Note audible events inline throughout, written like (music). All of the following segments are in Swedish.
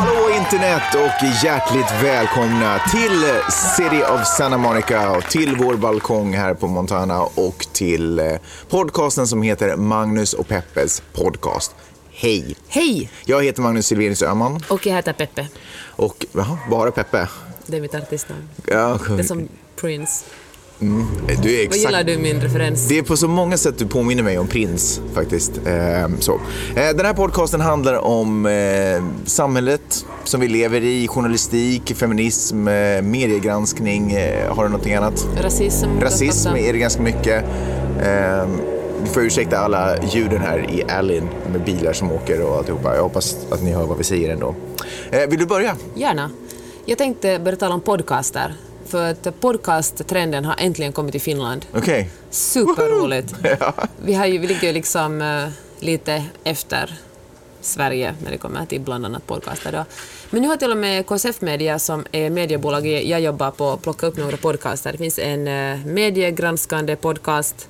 Hallå internet och hjärtligt välkomna till City of Santa Monica och till vår balkong här på Montana och till eh, podcasten som heter Magnus och Peppes podcast. Hej! Hej! Jag heter Magnus Silvenius Öhman Och jag heter Peppe. och, jaha, bara Peppe. Det är mitt artistnamn. Ja, Det är som Prince. Du är Vad exakt... gillar du min referens? Det är på så många sätt du påminner mig om Prins faktiskt. Eh, så. Eh, den här podcasten handlar om eh, samhället som vi lever i, journalistik, feminism, eh, mediegranskning. Eh, har du någonting annat? Rasism. Rasism är det ganska mycket. Eh, vi får ursäkta alla ljuden här i allyn med bilar som åker och alltihopa. Jag hoppas att ni hör vad vi säger ändå. Eh, vill du börja? Gärna. Jag tänkte börja tala om podcaster. För att podcasttrenden har äntligen kommit till Finland. Okej. Superroligt. (laughs) Ja. Vi, har ju, vi ligger ju liksom eh, lite efter Sverige när det kommer till bland annat podcaster. Då. Men nu har till och med KSF Media, som är mediebolag jag jobbar på, plockat upp några podcaster. Det finns en uh, mediegranskande podcast,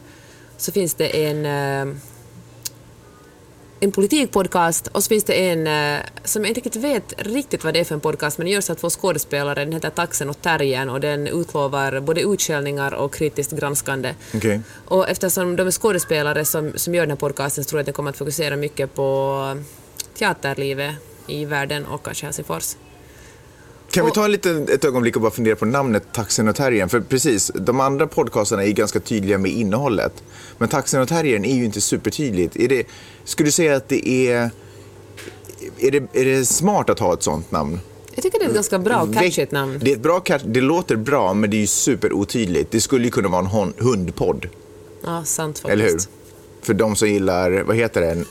så finns det en eh, en politikpodcast och så finns det en eh, som jag inte riktigt vet riktigt vad det är för en podcast men det görs av två skådespelare. Den heter Taxen och Terriern och den utlovar både utskällningar och kritiskt granskande. Okej. Och eftersom de är skådespelare som, som gör den här podcasten så tror jag att den kommer att fokusera mycket på teaterlivet i världen och kanske Helsingfors. Kan vi ta en liten, ett ögonblick och bara fundera på namnet Taxen och Terriern? För precis, de andra podcasterna är ju ganska tydliga med innehållet. Men Taxen och Terriern är ju inte supertydligt. Är det, skulle du säga att det är... Är det, är det smart att ha ett sånt namn? Jag tycker det är ett ganska bra catchigt namn. Det, är ett bra det låter bra, men det är ju superotydligt. Det skulle ju kunna vara en hundpodd, Ja, sant faktiskt. eller hur? För de som gillar, vad heter det,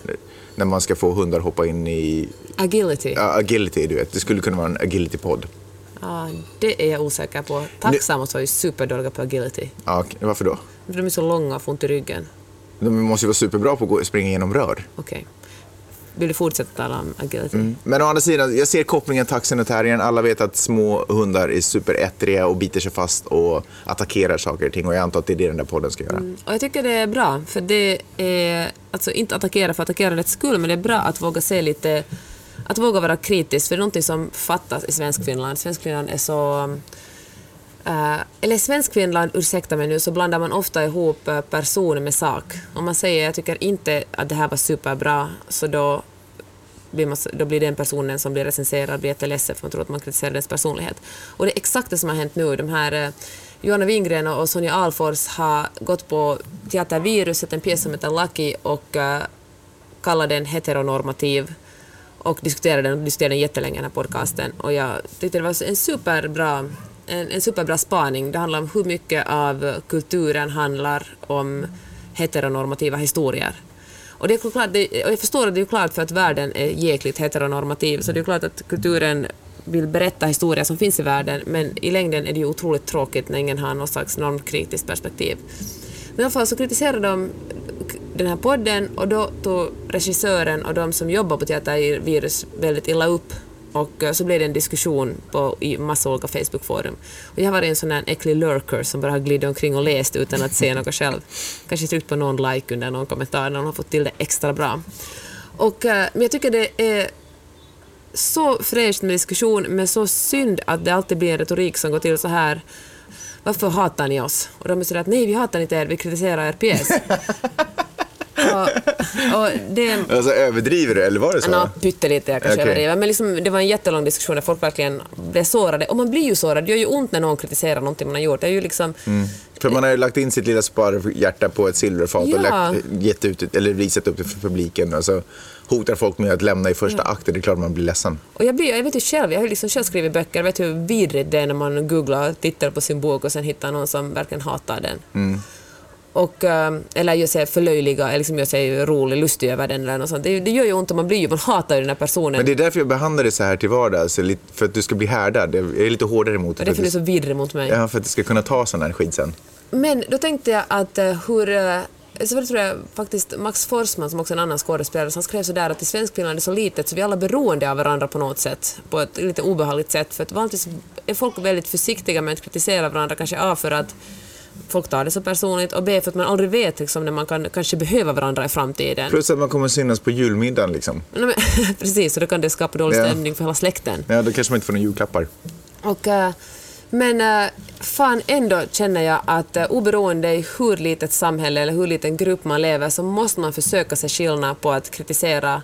när man ska få hundar hoppa in i Agility. ja, agility, du vet. Det skulle kunna vara en agility-podd. Ja, det är jag osäker på. Måste vara ju superdåliga på agility. Ja, varför då? För de är så långa och får ont i ryggen. De måste ju vara superbra på att springa genom rör. Okej. Vill du fortsätta tala om agility? Men å andra sidan, jag ser kopplingen taxen och terriern. Alla vet att små hundar är superättriga och biter sig fast och attackerar saker och ting. Och jag antar att det är det den där podden ska göra. Och jag tycker det är bra, för det är alltså inte attackera för attackerandets skull, men det är bra att våga se lite, att våga vara kritisk, för det är någonting som fattas i Svenskfinland. Svenskfinland är så... Uh, eller i Svenskfinland, ursäkta mig nu, så blandar man ofta ihop eh, person med sak. Om man säger jag tycker inte att det här var superbra, så då blir, man, då blir den personen som blir recenserad blir jätteledsen för man tror att man kritiserar dens personlighet. Och det är exakt det som har hänt nu. De här, eh, Johanna Wingren och Sonja Alfors har gått på Teaterviruset, en pjäs som heter Lucky och uh, kallar den heteronormativ och diskuterade den, diskuterade den jättelänge den här podcasten. Och jag tyckte det var en superbra, en, en superbra spaning. Det handlar om hur mycket av kulturen handlar om heteronormativa historier. Och, det är klart, det, och jag förstår att det är klart för att världen är jäkligt heteronormativ, så det är klart att kulturen vill berätta historier som finns i världen, men i längden är det ju otroligt tråkigt när ingen har någon slags normkritiskt perspektiv. Men i alla fall så kritiserade de den här podden och då tog regissören och de som jobbar på Teatervirus väldigt illa upp och eh, så blev det en diskussion på, i massa olika Facebookforum. Och jag har varit en sån här äcklig lurker som bara har glidit omkring och läst utan att se (laughs) något själv. Kanske tryckt på någon like under någon kommentar när någon har fått till det extra bra. Och, eh, men jag tycker det är så fräscht med diskussion, men så synd att det alltid blir en retorik som går till så här varför hatar ni oss? Och de sådär att nej, vi hatar inte er, vi kritiserar er pjäs. (laughs) och, och det, Alltså överdriver du, eller var det så? Nå, pyttelite jag kanske Okej. överdriver, men liksom, det var en jättelång diskussion där folk verkligen blev sårade. Och man blir ju sårad, det gör ju ont när någon kritiserar någonting man har gjort. Det är ju liksom... För man har ju lagt in sitt lilla sparhjärta på ett silverfat och Ja. lagt, gett ut, eller visat upp det för publiken. Och så hotar folk med att lämna i första akten. Det är klart man blir ledsen. Och jag, blir, jag vet ju själv, jag har ju liksom själv skrivit böcker, jag vet hur vidrigt det är när man googlar, tittar på sin bok och sen hittar någon som verkligen hatar den. Mm. Och, eh, eller gör sig förlöjliga, eller liksom gör sig rolig, lustig över den eller något sånt. Det, det gör ju ont och man blir ju, man hatar ju den här personen. Men det är därför jag behandlar det så här till vardags. För att du ska bli härdad. Jag är lite hårdare emot och det. därför är det För så att, vidrig mot mig. du- ja, för att du ska kunna ta sån här skit sen. Men då tänkte jag att eh, hur... eh, Så det tror jag faktiskt Max Forsman, som också är en annan skådespelare, så han skrev så där att i Svenskfinland är så litet så vi är alla beroende av varandra på något sätt, på ett lite obehagligt sätt. För att vanligtvis är folk väldigt försiktiga med att kritisera varandra, kanske A för att folk tar det så personligt och B för att man aldrig vet liksom, när man kan kanske behöva varandra i framtiden. Plus att man kommer synas på julmiddagen liksom. Nej, men, (laughs) precis, och då kan det skapa dålig Ja. stämning för hela släkten. Ja, då kanske man inte får några julklappar. Och, eh, men eh, fan ändå känner jag att uh, oberoende i hur litet samhälle eller hur liten grupp man lever så måste man försöka se skillnad på att kritisera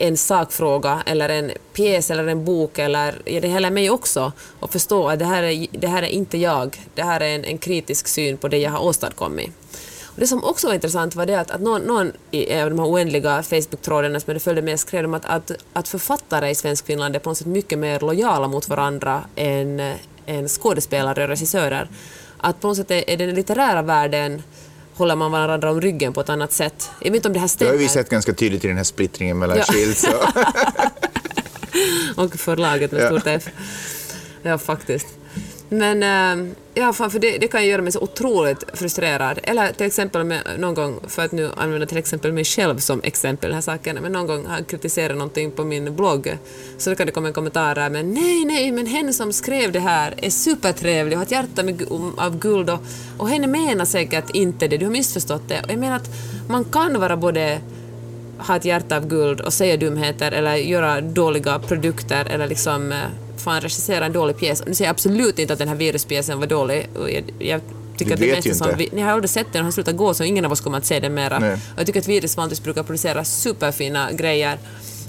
en sakfråga eller en pjäs eller en bok eller ja, det gäller mig också och förstå att det här är, det här är inte jag, det här är en, en kritisk syn på det jag har åstadkommit. Och det som också var intressant var det att, att någon, någon i av de här oändliga Facebook-trådarna som jag följde med skrev om att, att, att författare i Svenskfinland är på något sätt mycket mer lojala mot varandra än, än skådespelare och regissörer. Att på något sätt är, är den litterära världen håller man varandra om ryggen på ett annat sätt. Jag vet inte om det här Det stämmer. har vi sett ganska tydligt i den här splittringen mellan Ja. Shields (laughs) och... och förlaget med stort F. Ja, faktiskt. Men äh, ja, fan, för det, det kan ju göra mig så otroligt frustrerad. Eller till exempel med, någon gång, för att nu använda till exempel mig själv som exempel här saken, men någon gång har jag kritiserat någonting på min blogg, så då kan det komma en kommentar där, men nej, nej, men hen som skrev det här är supertrevlig och har ett hjärta med, av guld och, och henne menar säkert inte det, du har missförstått det. Och jag menar att man kan vara både ha ett hjärta av guld och säga dumheter eller göra dåliga produkter eller liksom eh, fan regissera en dålig pjäs. Nu säger jag absolut inte att den här viruspjäsen var dålig. Jag, jag tycker Vi att det mesta som ni har aldrig sett den, den har slutat gå så ingen av oss kommer att se den mera. Nej. Jag tycker att Virus vanligtvis brukar producera superfina grejer.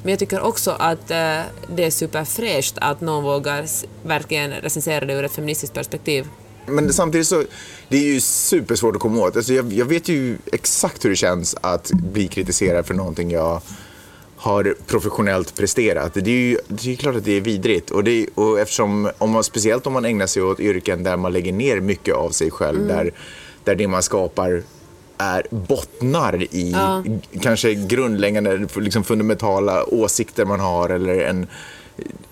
Men jag tycker också att eh, det är superfräscht att någon vågar verkligen recensera det ur ett feministiskt perspektiv. Men samtidigt så, det är ju supersvårt att komma åt. Alltså jag, jag vet ju exakt hur det känns att bli kritiserad för någonting jag har professionellt presterat. Det är ju det är klart att det är vidrigt. Och, det, och eftersom, om man, speciellt om man ägnar sig åt yrken där man lägger ner mycket av sig själv, där, där det man skapar är bottnar i Ja. kanske grundläggande, liksom fundamentala åsikter man har eller en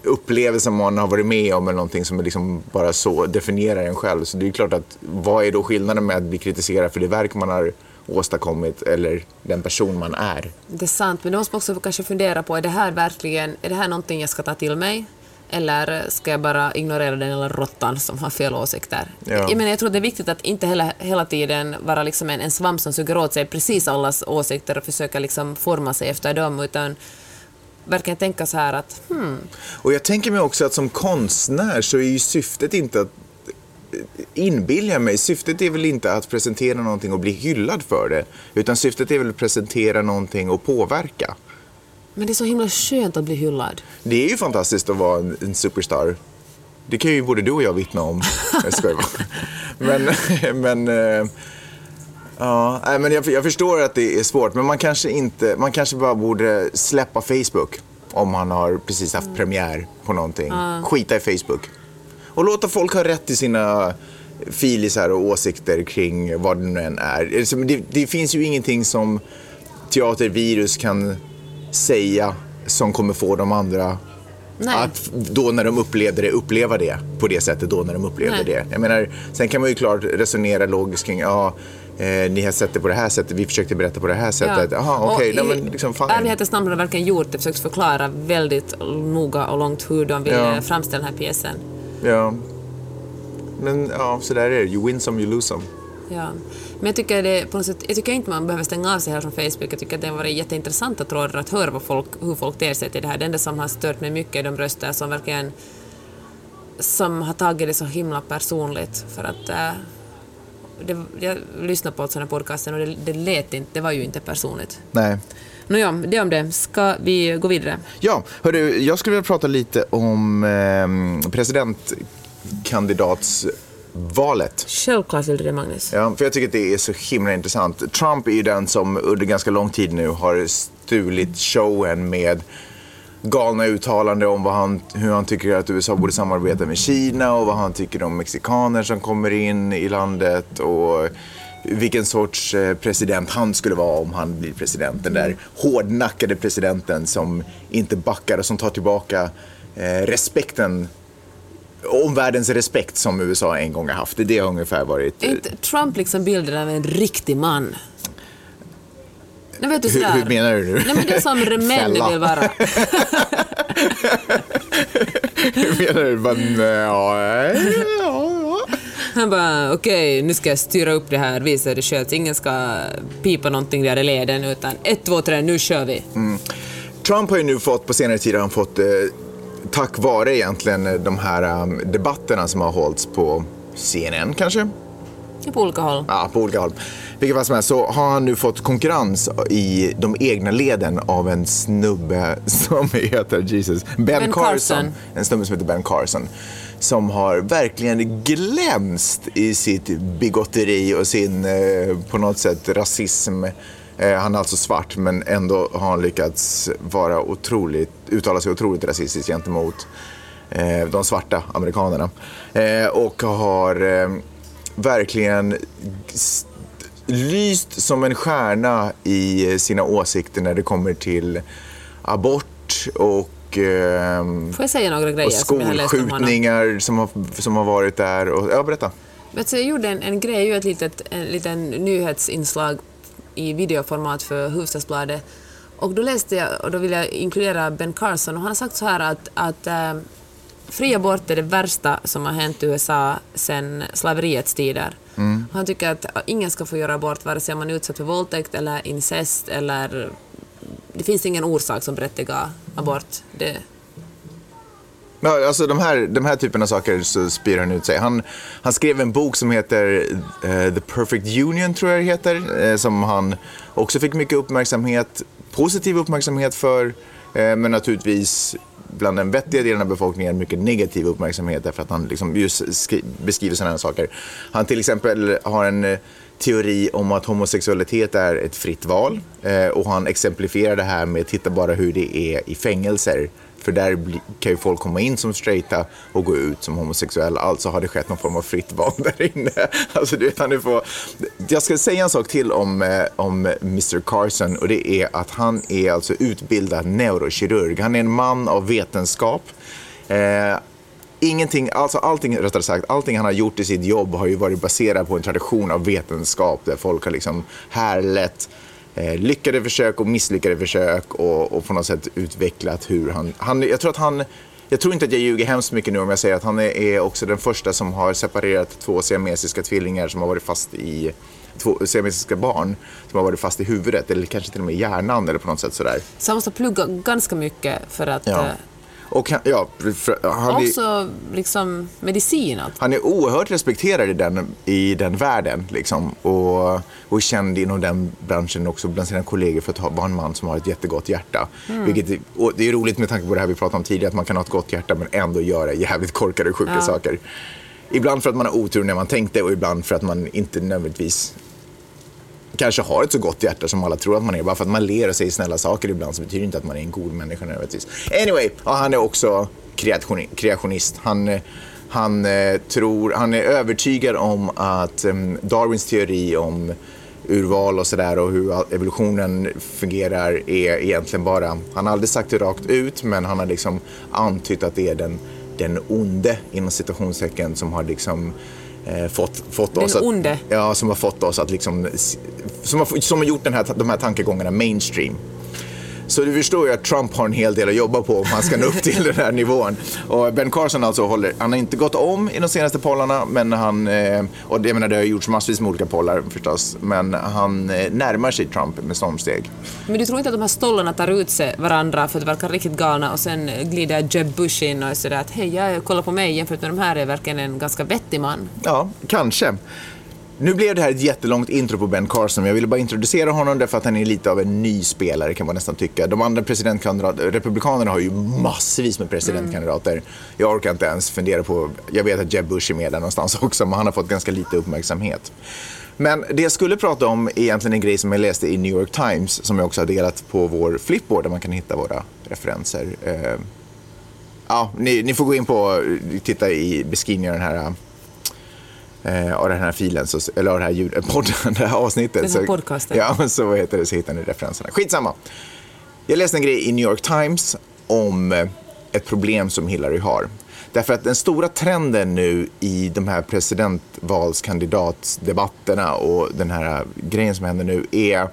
upplevelse man har varit med om eller någonting som är liksom bara så definierar en själv. Så det är klart att vad är då skillnaden med att bli kritiserad för det verk man har åstadkommit eller den person man är? Det är sant, men då måste man också kanske fundera på, är det här verkligen, är det här någonting jag ska ta till mig? Eller ska jag bara ignorera den lilla råttan som har fel åsikter? Ja. Jag, menar, jag tror det är viktigt att inte hela, hela tiden vara liksom en, en svamp som suger åt sig precis allas åsikter och försöka liksom forma sig efter dem, utan verkligen tänka så här att hmm, Och jag tänker mig också att som konstnär så är ju syftet inte att inbillar jag mig, syftet är väl inte att presentera någonting och bli hyllad för det. Utan syftet är väl att presentera någonting och påverka. men det är så himla skönt att bli hyllad. Det är ju fantastiskt att vara en, superstar. Det kan ju både du och jag vittna om. (laughs) Jag skojar bara. Men, men, eh, ja, men jag, jag förstår att det är svårt. Men man kanske, inte, man kanske bara borde släppa Facebook om man har precis haft premiär på någonting. Skita i Facebook. Och låta folk ha rätt till sina filisar och åsikter kring vad det nu än är. Alltså, Det, det finns ju ingenting som teatervirus kan säga som kommer få de andra Nej. att då när de upplevde det, uppleva det på det sättet då när de upplevde Nej. det. Jag menar, sen kan man ju klart resonera logiskt kring, ja, eh, ni har sett det på det här sättet, vi försökte berätta på det här sättet. Jaha, okej, i men liksom fine. ärlighetens namn har verkligen gjort det, försökt förklara väldigt noga och långt hur de vill Ja. framställa den här pjäsen. Ja. Men ja, så där är det. You win some, you lose some. Ja. Men jag tycker, det, på något sätt, jag tycker inte man behöver stänga av sig här från Facebook. Jag tycker att det har varit jätteintressanta trådar att höra vad folk, hur folk ter sig till det här. Det enda som har stört mig mycket är de röster som verkligen som har tagit det så himla personligt. För att äh, det, jag lyssnade på sådana podcasten och det, det lät inte, det var ju inte personligt. Nej. Nåja, det om det. Ska vi gå vidare? Ja, hörru, jag skulle vilja prata lite om eh, presidentkandidatsvalet. Självklart vill du det, Magnus. Ja, för jag tycker att det är så himla intressant. Trump är ju den som under ganska lång tid nu har stulit showen med galna uttalanden om vad han, hur han tycker att USA borde samarbeta med Kina och vad han tycker om mexikaner som kommer in i landet och vilken sorts eh, president han skulle vara om han blir president. Den där hårdnackade presidenten som inte backar och som tar tillbaka eh, respekten omvärldens respekt som USA en gång har haft. Det har ungefär varit. Är inte Trump liksom bilden av en riktig man? Nej, vet du, Hur, sådär. hur menar du nu? Nej, men det är som (laughs) män vill vara. (laughs) Hur menar du? Men, ja, ja. Han bara okej, nu ska jag styra upp det här, visa det sköts. Ingen ska pipa någonting där i leden utan ett, två, tre, nu kör vi. Trump har ju nu fått, på senare tid har han fått, eh, tack vare egentligen de här um, debatterna som har hållits på CNN kanske? På olika håll. Ja, på olika håll. Vilket fall som helst så har han nu fått konkurrens i de egna leden av en snubbe (laughs) som heter Jesus, Ben, Ben Carson. Carson. En snubbe som heter Ben Carson. Som har verkligen glänst i sitt bigotteri och sin eh, på något sätt rasism. Eh, han är alltså svart men ändå har han lyckats vara otroligt, uttala sig otroligt rasistiskt gentemot eh, de svarta amerikanerna. Och har verkligen lyst som en stjärna i sina åsikter när det kommer till abort och, ehm, Får jag säga några grejer och som skolskjutningar som har, som har varit där. Och, ja, berätta. Så jag gjorde en, en grej, ju ett litet en liten nyhetsinslag i videoformat för Hufvudstadsbladet. Och då läste jag, och då vill jag inkludera Ben Carson, och han har sagt så här att, att äh, fri abort är det värsta som har hänt i USA sedan slaveriets tider. Han tycker att ingen ska få göra abort vare sig man är utsatt för våldtäkt eller incest eller... Det finns ingen orsak som berättigar abort. Det, Ja, alltså de här, de här typen av saker så spyr han ut sig. Han, han skrev en bok som heter uh, The Perfect Union, tror jag det heter, uh, som han också fick mycket uppmärksamhet, positiv uppmärksamhet för, uh, men naturligtvis bland den vettiga delen av befolkningen mycket negativ uppmärksamhet därför att han liksom just beskriver sådana här saker. Han till exempel har en teori om att homosexualitet är ett fritt val eh, och han exemplifierar det här med titta bara hur det är i fängelser. För där kan ju folk komma in som straighta och gå ut som homosexuella. Alltså har det skett någon form av fritt val (laughs) där inne. Alltså, du vet, han är på... Jag ska säga en sak till om, eh, om Mr Carson och det är att han är alltså utbildad neurokirurg. Han är en man av vetenskap. Eh, ingenting, alltså allting, rättare sagt, allting han har gjort i sitt jobb har ju varit baserat på en tradition av vetenskap där folk har liksom härlett eh, lyckade försök och misslyckade försök och, och på något sätt utvecklat hur han, han... Jag tror att han... Jag tror inte att jag ljuger hemskt mycket nu om jag säger att han är, är också den första som har separerat två siamesiska tvillingar som har varit fast i två siamesiska barn som har varit fast i huvudet eller kanske till och med i hjärnan eller på något sätt sådär. så han måste plugga ganska mycket för att... Ja. Och han, ja, han är, också liksom medicin. Allt. han är oerhört respekterad i den, i den världen liksom, och, och känd inom den branschen också bland sina kollegor för att ha- vara en man som har ett jättegott hjärta. Vilket, är- och det är roligt med tanke på det här vi pratade om tidigare, att man kan ha ett gott hjärta men ändå göra jävligt korkade och sjuka Ja. saker. Ibland för att man har otur när man tänkte och ibland för att man inte nödvändigtvis kanske har ett så gott hjärta som alla tror att man är. Bara för att man ler och säger snälla saker ibland så betyder det inte att man är en god människa nödvändigtvis. Anyway, ja, han är också kreationist. Han, eh, han, eh, tror, han är övertygad om att ehm, Darwins teori om urval och sådär och hur evolutionen fungerar är egentligen bara, han har aldrig sagt det rakt ut men han har liksom antytt att det är den, den onde inom citationstecken som har liksom fått, fått Den oss att, onde? Ja, som har fått oss att liksom, som har, som har gjort den här, de här tankegångarna mainstream. Så du förstår ju att Trump har en hel del att jobba på om han ska nå upp till den här nivån. Och Ben Carson alltså håller, han har inte gått om i de senaste pollarna, men han, eh, och det, menar, det har gjorts massvis med olika pollar förstås, men han eh, närmar sig Trump med stormsteg. Men du tror inte att de här stollarna tar ut sig varandra för att verka riktigt galna och sen glider Jeb Bush in och är sådär att hej, jag kolla på mig jämfört med de här är verkligen en ganska vettig man. Ja, kanske. Nu blev det här ett jättelångt intro på Ben Carson. Jag ville bara introducera honom därför att han är lite av en ny spelare kan man nästan tycka. De andra presidentkandidaterna, republikanerna har ju massvis med presidentkandidater. Jag orkar inte ens fundera på, jag vet att Jeb Bush är med där någonstans (laughs) också, men han har fått ganska lite uppmärksamhet. Men det jag skulle prata om är egentligen en grej som jag läste i New York Times som jag också har delat på vår flipboard där man kan hitta våra referenser. Eh, Ja, ni, ni får gå in på, titta i beskrivningen av den här eh, av den här filen, så, eller av det här, ljud, eh, podden, (laughs) det här avsnittet. Den här så, podcasten. Ja, så, heter det, så hittar ni referenserna. Skitsamma. Jag läste en grej i New York Times om eh, ett problem som Hillary har. Därför att den stora trenden nu i de här presidentvalskandidatsdebatterna och den här grejen som händer nu är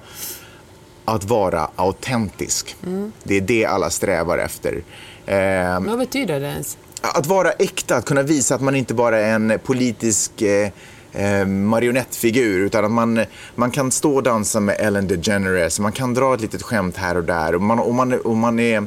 att vara autentisk. Mm. Det är det alla strävar efter. Eh, vad betyder det ens? Att vara äkta, att kunna visa att man inte bara är en politisk eh, eh, marionettfigur utan att man, man kan stå och dansa med Ellen DeGeneres, man kan dra ett litet skämt här och där och man, och man, och man är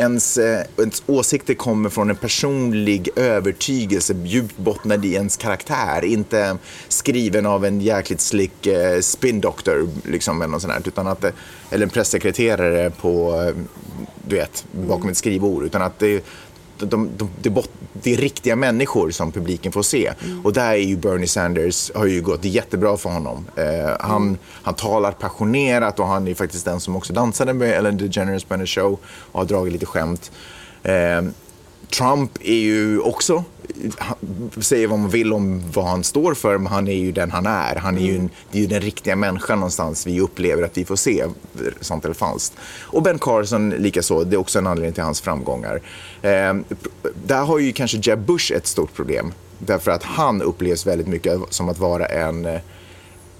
ens, eh, ens åsikter kommer från en personlig övertygelse djupt bottnad i ens karaktär. Inte skriven av en jäkligt slick eh, spin-doktor liksom, eller, sånt här, utan att, eh, eller en pressekreterare på, du vet, bakom ett skrivbord. Utan att det, de, de, de, det är riktiga människor som publiken får se. Mm. Och där är ju Bernie Sanders, har ju gått jättebra för honom. Eh, han, mm. han talar passionerat och han är faktiskt den som också dansade med Ellen DeGeneres på hennes show och har dragit lite skämt. Eh, Trump är ju också, säger vad man vill om vad han står för, men han är ju den han är. Han är ju, en, det är ju den riktiga människan någonstans vi upplever att vi får se, sant eller falskt. Och Ben Carson likaså, det är också en anledning till hans framgångar. Eh, där har ju kanske Jeb Bush ett stort problem, därför att han upplevs väldigt mycket som att vara en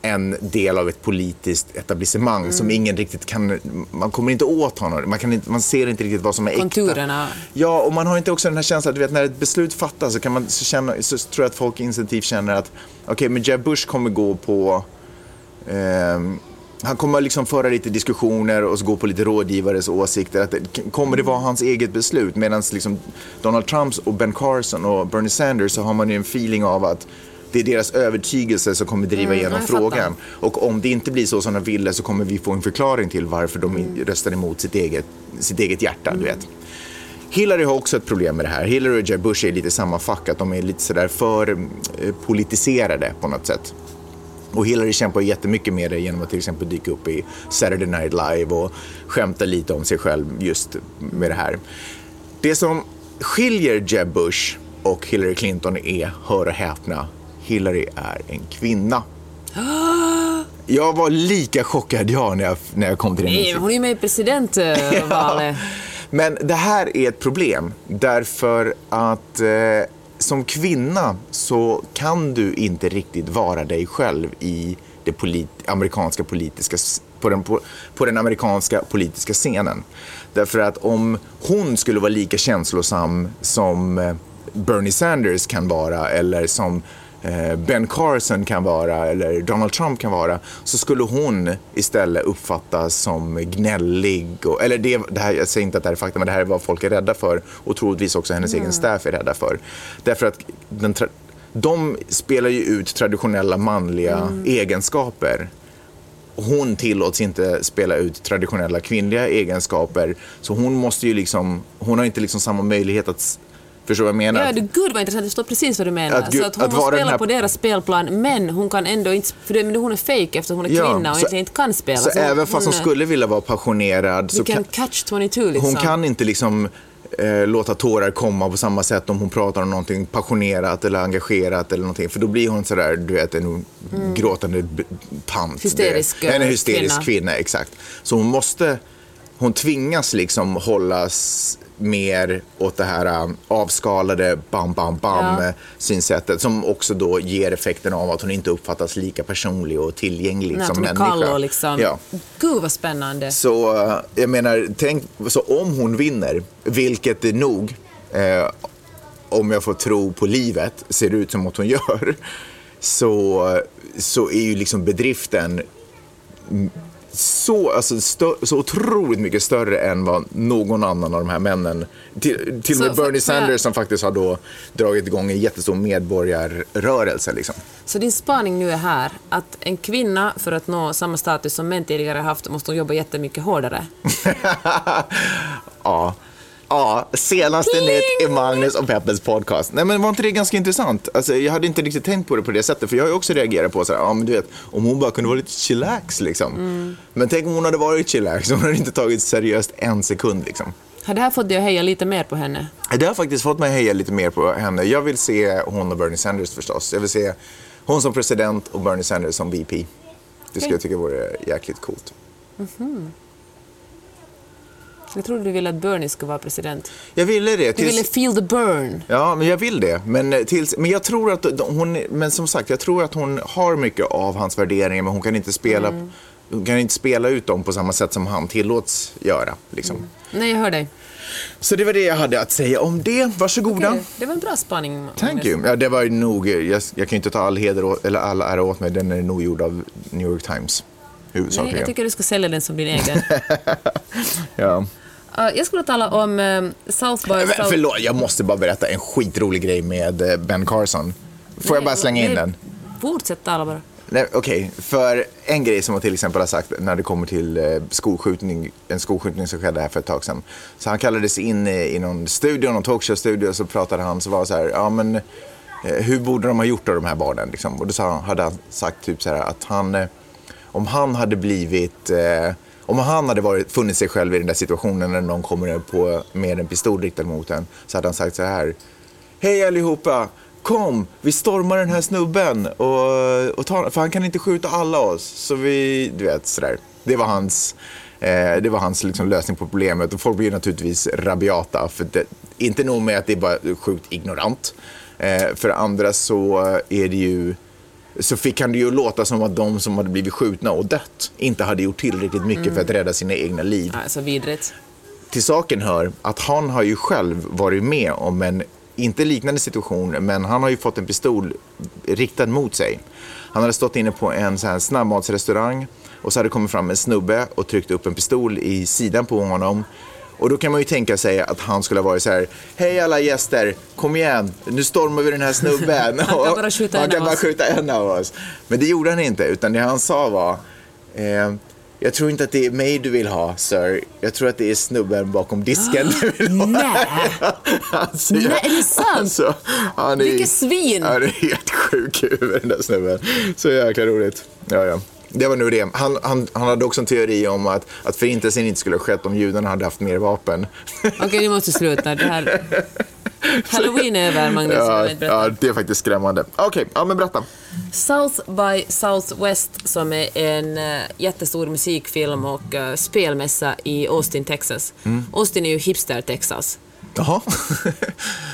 en del av ett politiskt etablissemang mm. som ingen riktigt kan, man kommer inte åt honom, man, kan inte, man ser inte riktigt vad som är Konturerna. äkta. Ja, och man har inte också den här känslan, du vet när ett beslut fattas så, kan man, så, känna, så tror jag att folk instinktivt känner att okej, okay, men Jeb Bush kommer gå på eh, han kommer liksom föra lite diskussioner och gå på lite rådgivares åsikter. Att, kommer det vara hans eget beslut? Medan liksom Donald Trumps och Ben Carson och Bernie Sanders så har man ju en feeling av att det är deras övertygelse som kommer driva mm, igenom frågan. Och om det inte blir så som de ville så kommer vi få en förklaring till varför de mm. röstar emot sitt eget, sitt eget hjärta. Mm. Du vet. Hillary har också ett problem med det här. Hillary och Jeb Bush är lite samma fack, att de är lite sådär för eh, politiserade på något sätt. Och Hillary kämpar jättemycket med det genom att till exempel dyka upp i Saturday Night Live och skämta lite om sig själv just med det här. Det som skiljer Jeb Bush och Hillary Clinton är, hör och häpna, Hillary är en kvinna. Jag var lika chockad jag när jag, när jag kom till den Nej, hon är ju med i presidentvalet. (laughs) ja. Men det här är ett problem därför att eh, som kvinna så kan du inte riktigt vara dig själv i det polit amerikanska politiska, på, den, på, på den amerikanska politiska scenen. Därför att om hon skulle vara lika känslosam som eh, Bernie Sanders kan vara eller som Eh, ben Carson kan vara eller Donald Trump kan vara så skulle hon istället uppfattas som gnällig. Och, eller det, det här, jag säger inte att det här är fakta, men det här är vad folk är rädda för och troligtvis också hennes mm. egen staff är rädda för. Därför att den, de spelar ju ut traditionella manliga mm. egenskaper. Hon tillåts inte spela ut traditionella kvinnliga egenskaper. Så hon måste ju liksom, hon har inte liksom samma möjlighet att Förstår du vad jag menar? Ja, du, gud vad intressant, jag förstår precis vad du menar. Att, så att hon att får spela här... på deras spelplan, men hon kan ändå inte, för hon är fake eftersom hon är ja, kvinna och så, inte kan spela. Så, så även fast hon, hon skulle vilja vara passionerad så kan, catch 22 liksom. Hon kan inte liksom eh, låta tårar komma på samma sätt om hon pratar om någonting passionerat eller engagerat eller någonting. För då blir hon sådär, du vet, en mm. gråtande tant. Hysterisk En hysterisk kvinna. kvinna. exakt. Så hon måste, hon tvingas liksom hållas mer åt det här um, avskalade bam, bam, bam ja. synsättet som också då ger effekten av att hon inte uppfattas lika personlig och tillgänglig Nej, som människa. Kall och liksom. ja. Gud vad spännande. Så uh, jag menar, tänk, så om hon vinner, vilket det nog, eh, om jag får tro på livet, ser ut som att hon (laughs) gör, så, så är ju liksom bedriften så, alltså, stö, så otroligt mycket större än vad någon annan av de här männen, till, till och med Bernie Sanders som faktiskt har då dragit igång en jättestor medborgarrörelse. Liksom. Så din spaning nu är här, att en kvinna för att nå samma status som män tidigare haft måste jobba jättemycket hårdare? (laughs) ja. Ja, senaste Pling! nytt i Magnus och Peppes podcast. Nej men var inte det ganska intressant? Alltså, jag hade inte riktigt tänkt på det på det sättet, för jag har ju också reagerat på så här, ja men du vet, om hon bara kunde vara lite chillax liksom. Mm. Men tänk om hon hade varit chillax, (laughs) hon hade inte tagit seriöst en sekund liksom. Har det här fått dig att heja lite mer på henne? Det har faktiskt fått mig att heja lite mer på henne. Jag vill se hon och Bernie Sanders förstås. Jag vill se hon som president och Bernie Sanders som VP. Det skulle okay. jag tycka vore jäkligt coolt. Mm -hmm. Jag trodde du ville att Bernie skulle vara president. Jag ville det. Tills... Du ville feel the burn. Ja, men jag vill det. Men, eh, tills... men jag tror att hon, men som sagt, jag tror att hon har mycket av hans värderingar, men hon kan inte spela mm. hon kan inte spela ut dem på samma sätt som han tillåts göra. Liksom. Nej, jag hör dig. Så det var det jag hade att säga om det. Varsågoda. Okej, Det var en bra spaning. Thank you. Ja, det var nog, jag, jag kan ju inte ta all heder å- eller all ära åt mig. Den är nog gjord av New York Times. Nej, jag tycker du ska sälja den som din egen. (laughs) ja. Jag skulle tala om um, South by Men, South... förlåt, jag måste bara berätta en skitrolig grej med eh, Ben Carson. Får jag bara slänga in Nej, den? Fortsätt tala bara. Nej, Okej, för en grej som han till exempel har sagt när det kommer till eh, skolskjutning, en skolskjutning som skedde här för ett tag sedan. Så han kallades in i, någon studio, någon talkshow-studio, så pratade han, så var så här, ja men eh, hur borde de ha gjort av de här barnen? Liksom? Och då hade han sagt typ så här att han, eh, om han hade blivit, eh, om han hade varit, funnit sig själv i den där situationen när någon kommer på med en pistol riktad mot en, så hade han sagt så här, Hej allihopa! Kom, vi stormar den här snubben och, och tar, för han kan inte skjuta alla oss. Så vi, du vet, sådär. Det var hans, eh, det var hans liksom, lösning på problemet och folk blir naturligtvis rabiata. För det, inte nog med att det är bara sjukt ignorant. Eh, för andra så är det ju så fick han det ju låta som att de som hade blivit skjutna och dött inte hade gjort tillräckligt mycket för att rädda sina egna liv Alltså vidrigt. till saken hör att han har ju själv varit med om en, inte liknande situation, men han har ju fått en pistol riktad mot sig. Han hade stått inne på en så snabbmatsrestaurang och så hade det kommit fram en snubbe och tryckt upp en pistol i sidan på honom. Och då kan man ju tänka sig att han skulle ha varit så här, hej alla gäster, kom igen, nu stormar vi den här snubben. (laughs) (laughs) Han kan bara skjuta han en kan av bara oss." skjuta en av oss. Men det gjorde han inte, utan det han sa var, eh, jag tror inte att det är mig du vill ha, sir. Jag tror att det är snubben bakom disken (gasps) du vill ha. Nej! (laughs) Alltså, Nej, är det sant? Alltså, han är, Vilket svin! Han är helt sjuk i huvudet, den där snubben. Så jäkla roligt. Ja, ja. Det var nu det. Han, han, han hade också en teori om att, att förintelsen inte skulle ha skett om judarna hade haft mer vapen. Okej, nu måste sluta. Det här... (laughs) Halloween är över, Magnus. Ja, ja, det är faktiskt skrämmande. Okej, ja men berätta. South by Southwest som är en uh, jättestor musikfilm och uh, spelmässa i Austin, Texas. Mm. Austin är ju hipster-Texas. Jaha.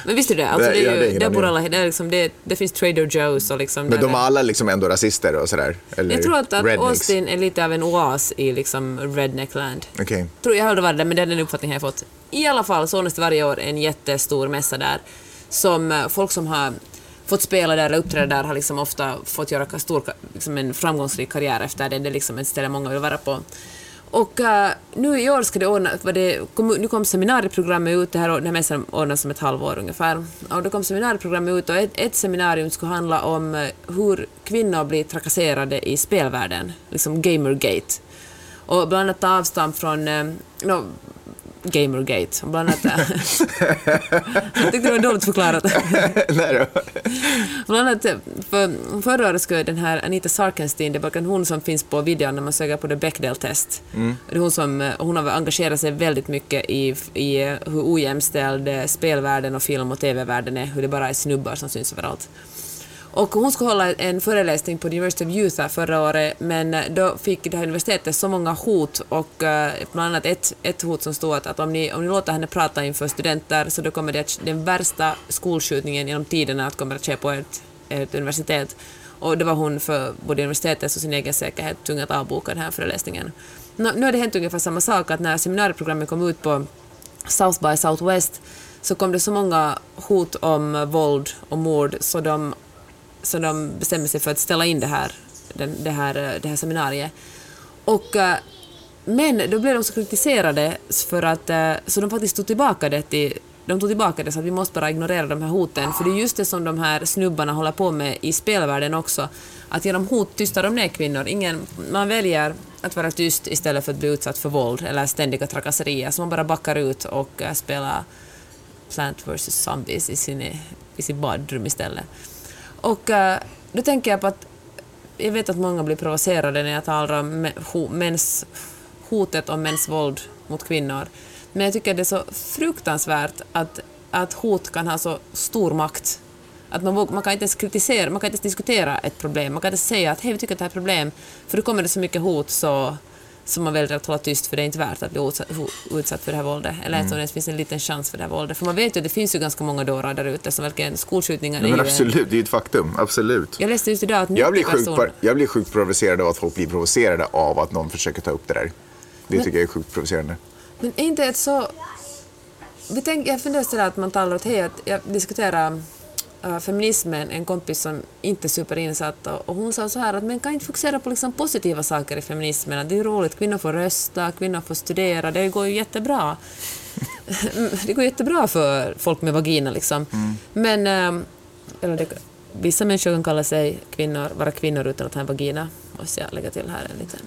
Men (laughs) visste du det? Alltså, det, är det ju, ingen där bor alla, det, är liksom, det, det finns Trader Joe's och liksom... Men de det- är alla liksom ändå rasister och sådär? Eller Jag tror att, att? Austin är lite av en oas i liksom redneckland. Okej. Tror jag hörde var det, men det är den uppfattningen jag har fått. I alla fall så ordnas det varje år en jättestor mässa där som eh, folk som har fått spela där eller uppträda där har liksom ofta fått göra stor, liksom en framgångsrik karriär efter det. Det är liksom ett ställe många vill vara på. Och uh, nu i år ska det ordna, var det, kom, nu kom seminarieprogrammet ut, det här, här mässan ordnas om ett halvår ungefär. Och då kom seminarieprogrammet ut och ett, ett seminarium skulle handla om eh, hur kvinnor blir trakasserade i spelvärlden, liksom Gamergate. Och bland annat ta avstamp från eh, no, Gamergate. Bland annat, jag tyckte det var dåligt förklarat. (laughs) Nej då. Bland annat, för, förra året skulle den här Anita Sarkenstein, det var hon som finns på videon när man söker på det Bechdel-test. Det är hon, som, hon har engagerat sig väldigt mycket i, i hur ojämställd spelvärlden och film och TV-världen är, hur det bara är snubbar som syns överallt. Och hon skulle hålla en föreläsning på University of Utah förra året, men eh, då fick det här universitetet så många hot och eh, bland annat ett, ett hot som stod att, att om, ni, om ni låter henne prata inför studenter så då kommer det att, den värsta skolskjutningen genom tiderna att kommer att ske på ett, ett universitet. Och det var hon för både universitetets och sin egen säkerhet tvungen att avboka den här föreläsningen. Nu, nu har det hänt ungefär samma sak, att när seminarieprogrammet kom ut på South by Southwest så kom det så många hot om våld och mord så de så de bestämde sig för att ställa in det här, den, det här, eh, det här seminariet. Och, eh, men då blev de så kritiserade för att, eh, så de faktiskt tog tillbaka det till de tog tillbaka det så att vi måste bara ignorera de här hoten, för det är just det som de här snubbarna håller på med i spelvärlden också. Att genom hot tystar de ner kvinnor. Ingen, man väljer att vara tyst istället för att bli utsatt för våld eller ständiga trakasserier, så man bara backar ut och spelar Plant vs Zombies i, sin, i sitt badrum istället. Och eh, då tänker jag på att jag vet att många blir provocerade när jag talar om mäns, hotet om mäns våld mot kvinnor. Men jag tycker det är så fruktansvärt att, att hot kan ha så stor makt. Att man, man kan inte ens kritisera, man kan inte ens diskutera ett problem. Man kan inte säga att hej, vi tycker att det här är ett problem, för då kommer det så mycket hot så som man väljer att hålla tyst för det är inte värt att bli utsatt, för det här våldet. Eller Mm. att det ens finns en liten chans för det här våldet. För man vet ju att det finns ju ganska många dårar där ute som verkligen skolskjutningar är men ju... absolut, det är ju ett faktum. Absolut. Jag läste just idag att 90 Jag blir, sjukt, personer... jag blir sjukt provocerad av att folk blir provocerade av att någon försöker ta upp det där. Det tycker jag är sjukt provocerande. Men är inte ett så... Vi tänk, jag funderar sådär att man talar åt hej, att jag diskuterar uh, feminism med en kompis som inte är superinsatt och, hon sa så här att man kan inte fokusera på liksom positiva saker i feminismen. Att det är roligt, kvinnor får rösta, kvinnor får studera, det går ju jättebra. (laughs) det går jättebra för folk med vagina liksom. Men, um, eller det, vissa människor kan kalla sig kvinnor, vara kvinnor utan att ha en vagina. Måste jag lägga till här en liten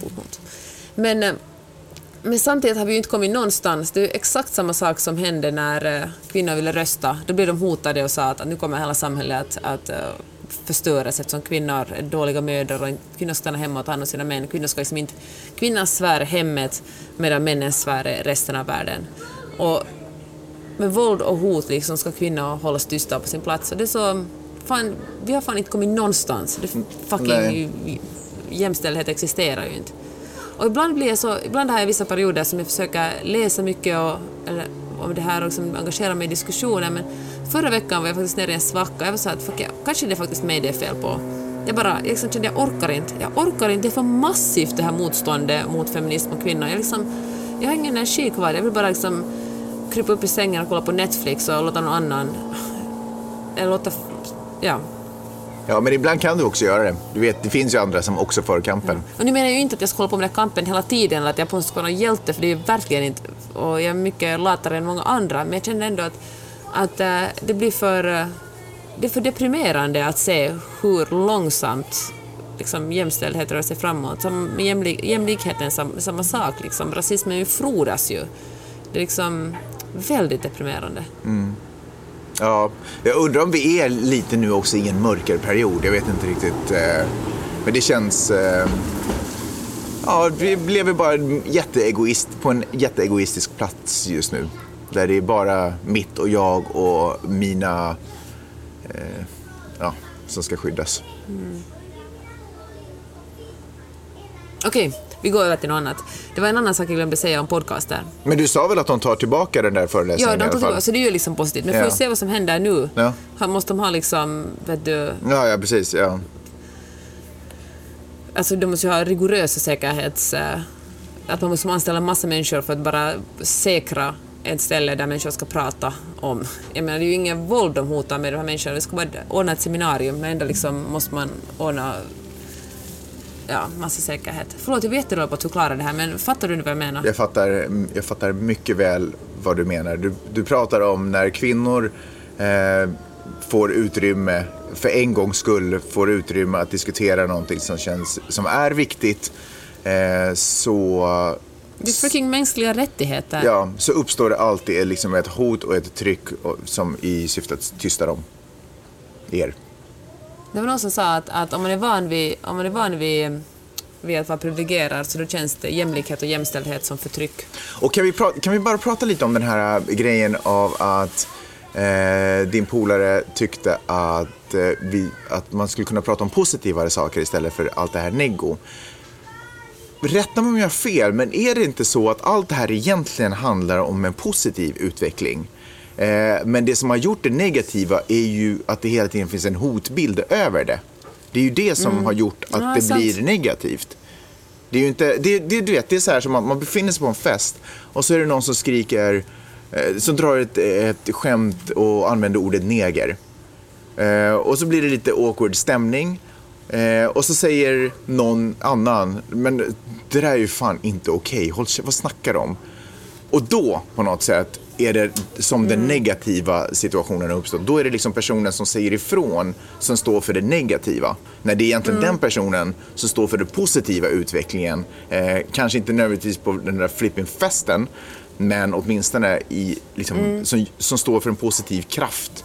fotnot. Men um, men samtidigt har vi ju inte kommit någonstans. Det är ju exakt samma sak som hände när eh, kvinnor ville rösta. Då blev de hotade och sa att, nu kommer hela samhället att, att eh, förstöras eftersom kvinnor är dåliga mödrar och kvinnor ska stanna hemma och ta hand om sina män. Kvinnor ska liksom inte, kvinnans sfär är hemmet medan männens sfär är resten av världen. Och med våld och hot liksom ska kvinnor hållas tysta på sin plats. Och det är så, fan, vi har fan inte kommit någonstans. Det fucking, jämställdhet existerar ju inte. Och ibland blir jag så, ibland har jag vissa perioder som jag försöker läsa mycket och, eller, om det här och liksom engagera mig i diskussioner men förra veckan var jag faktiskt nere i en svacka jag var så att fuck, jag, kanske det är faktiskt mig det är fel på. Jag bara, jag liksom kände jag orkar inte, jag orkar inte, det är för massivt det här motståndet mot feminism och kvinnor. Jag, liksom, jag har ingen energi kvar, jag vill bara liksom krypa upp i sängen och kolla på Netflix och låta någon annan, eller låta, ja, Ja, men ibland kan du också göra det. Du vet, det finns ju andra som också för kampen. Och nu menar jag ju inte att jag ska hålla på med den här kampen hela tiden eller att jag på något sätt ska vara någon hjälte, för det är verkligen inte... Och jag är mycket latare än många andra, men jag känner ändå att, att äh, det blir för... Äh, det är för deprimerande att se hur långsamt liksom, jämställdhet rör sig framåt. Som jämlik, jämlikheten sam, samma sak, liksom. rasismen frodas ju. Det är liksom väldigt deprimerande. Ja, jag undrar om vi är lite nu också i en mörkare period. Jag vet inte riktigt. Eh, men det känns... Eh, ja, vi lever bara jätteegoist, på en jätteegoistisk plats just nu. Där det är bara mitt och jag och mina... Eh, ja, som ska skyddas. Mm. Okej, vi går över till något annat. Det var en annan sak jag glömde säga om podcaster. Men du sa väl att de tar tillbaka den där föreläsningen Ja, de i alla tog fall? tillbaka, så det är ju liksom positivt. Men får Ja. vi se vad som händer nu. Ja. Här måste de ha liksom, vet du, Ja, ja, precis. Ja. alltså de måste ju ha rigorösa säkerhets... eh, Att man måste anställa massa människor för att bara säkra ett ställe där människor ska prata om. Jag menar, det är ju ingen våld de hotar med de här människorna. Det ska bara ordna ett seminarium, men ändå liksom måste man ordna ja, massa säkerhet. Förlåt, jag vet jättedålig på att förklara det här, men fattar du nu vad jag menar? Jag fattar, jag fattar mycket väl vad du menar. Du, du pratar om när kvinnor eh, får utrymme, för en gångs skull får utrymme att diskutera någonting som, känns, som är viktigt. Eh, så, Det är freaking mänskliga rättigheter. ja, så uppstår det alltid liksom ett hot och ett tryck som i syfte att tysta dem. Er. Det var någon som sa att, att om man är van vid, om man är van vid, vid att vara privilegierad så då känns det jämlikhet och jämställdhet som förtryck. Och kan vi, kan vi bara prata lite om den här äh, grejen av att eh, din polare tyckte att, eh, vi, att man skulle kunna prata om positivare saker istället för allt det här neggo. Rätta mig om jag har fel, men är det inte så att allt det här egentligen handlar om en positiv utveckling? Eh, men det som har gjort det negativa är ju att det hela tiden finns en hotbild över det. Det är ju det som har gjort att Ja, det sant. blir negativt. Det är ju inte, det, det, du vet, det är så här som att man befinner sig på en fest och så är det någon som skriker, eh, som drar ett, ett skämt och använder ordet neger. Eh, och så blir det lite awkward stämning. Eh, och så säger någon annan, men det där är ju fan inte okej, Håll kä- vad snackar de om? Och då på något sätt är det som den negativa situationen har uppstått. Då är det liksom personen som säger ifrån som står för det negativa. När det är egentligen den personen som står för den positiva utvecklingen. Eh, kanske inte nödvändigtvis på den där flipping-festen, men åtminstone i, liksom, som, som står för en positiv kraft.